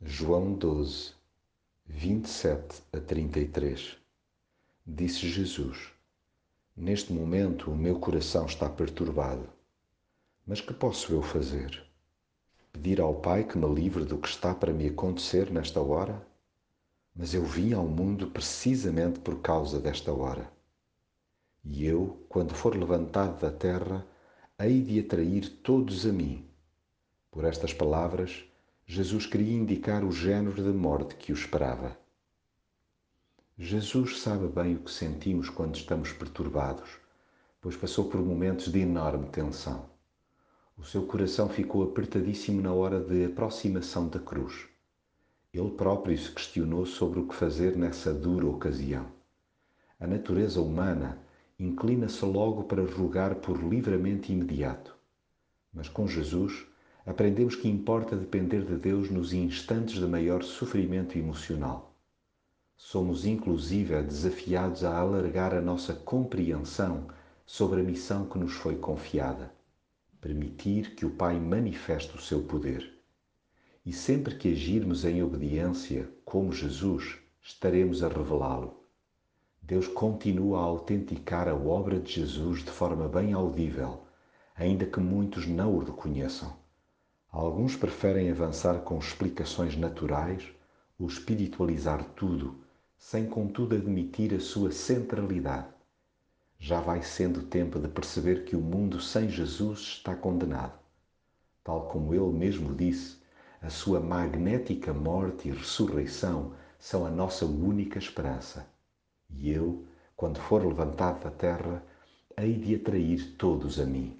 João 12, 27 a 33 Disse Jesus: Neste momento o meu coração está perturbado. Mas que posso eu fazer? Pedir ao Pai que me livre do que está para me acontecer nesta hora? Mas eu vim ao mundo precisamente por causa desta hora. E eu, quando for levantado da terra, hei de atrair todos a mim. Por estas palavras, Jesus queria indicar o género de morte que o esperava. Jesus sabe bem o que sentimos quando estamos perturbados, pois passou por momentos de enorme tensão. O seu coração ficou apertadíssimo na hora de aproximação da cruz. Ele próprio se questionou sobre o que fazer nessa dura ocasião. A natureza humana inclina-se logo para rogar por livramento imediato. Mas com Jesus, aprendemos que importa depender de Deus nos instantes de maior sofrimento emocional. Somos inclusive desafiados a alargar a nossa compreensão sobre a missão que nos foi confiada, permitir que o Pai manifeste o seu poder. E sempre que agirmos em obediência, como Jesus, estaremos a revelá-lo. Deus continua a autenticar a obra de Jesus de forma bem audível, ainda que muitos não o reconheçam. Alguns preferem avançar com explicações naturais ou espiritualizar tudo, sem contudo admitir a sua centralidade. Já vai sendo tempo de perceber que o mundo sem Jesus está condenado. Tal como ele mesmo disse, a sua magnética morte e ressurreição são a nossa única esperança. E eu, quando for levantado da terra, hei de atrair todos a mim.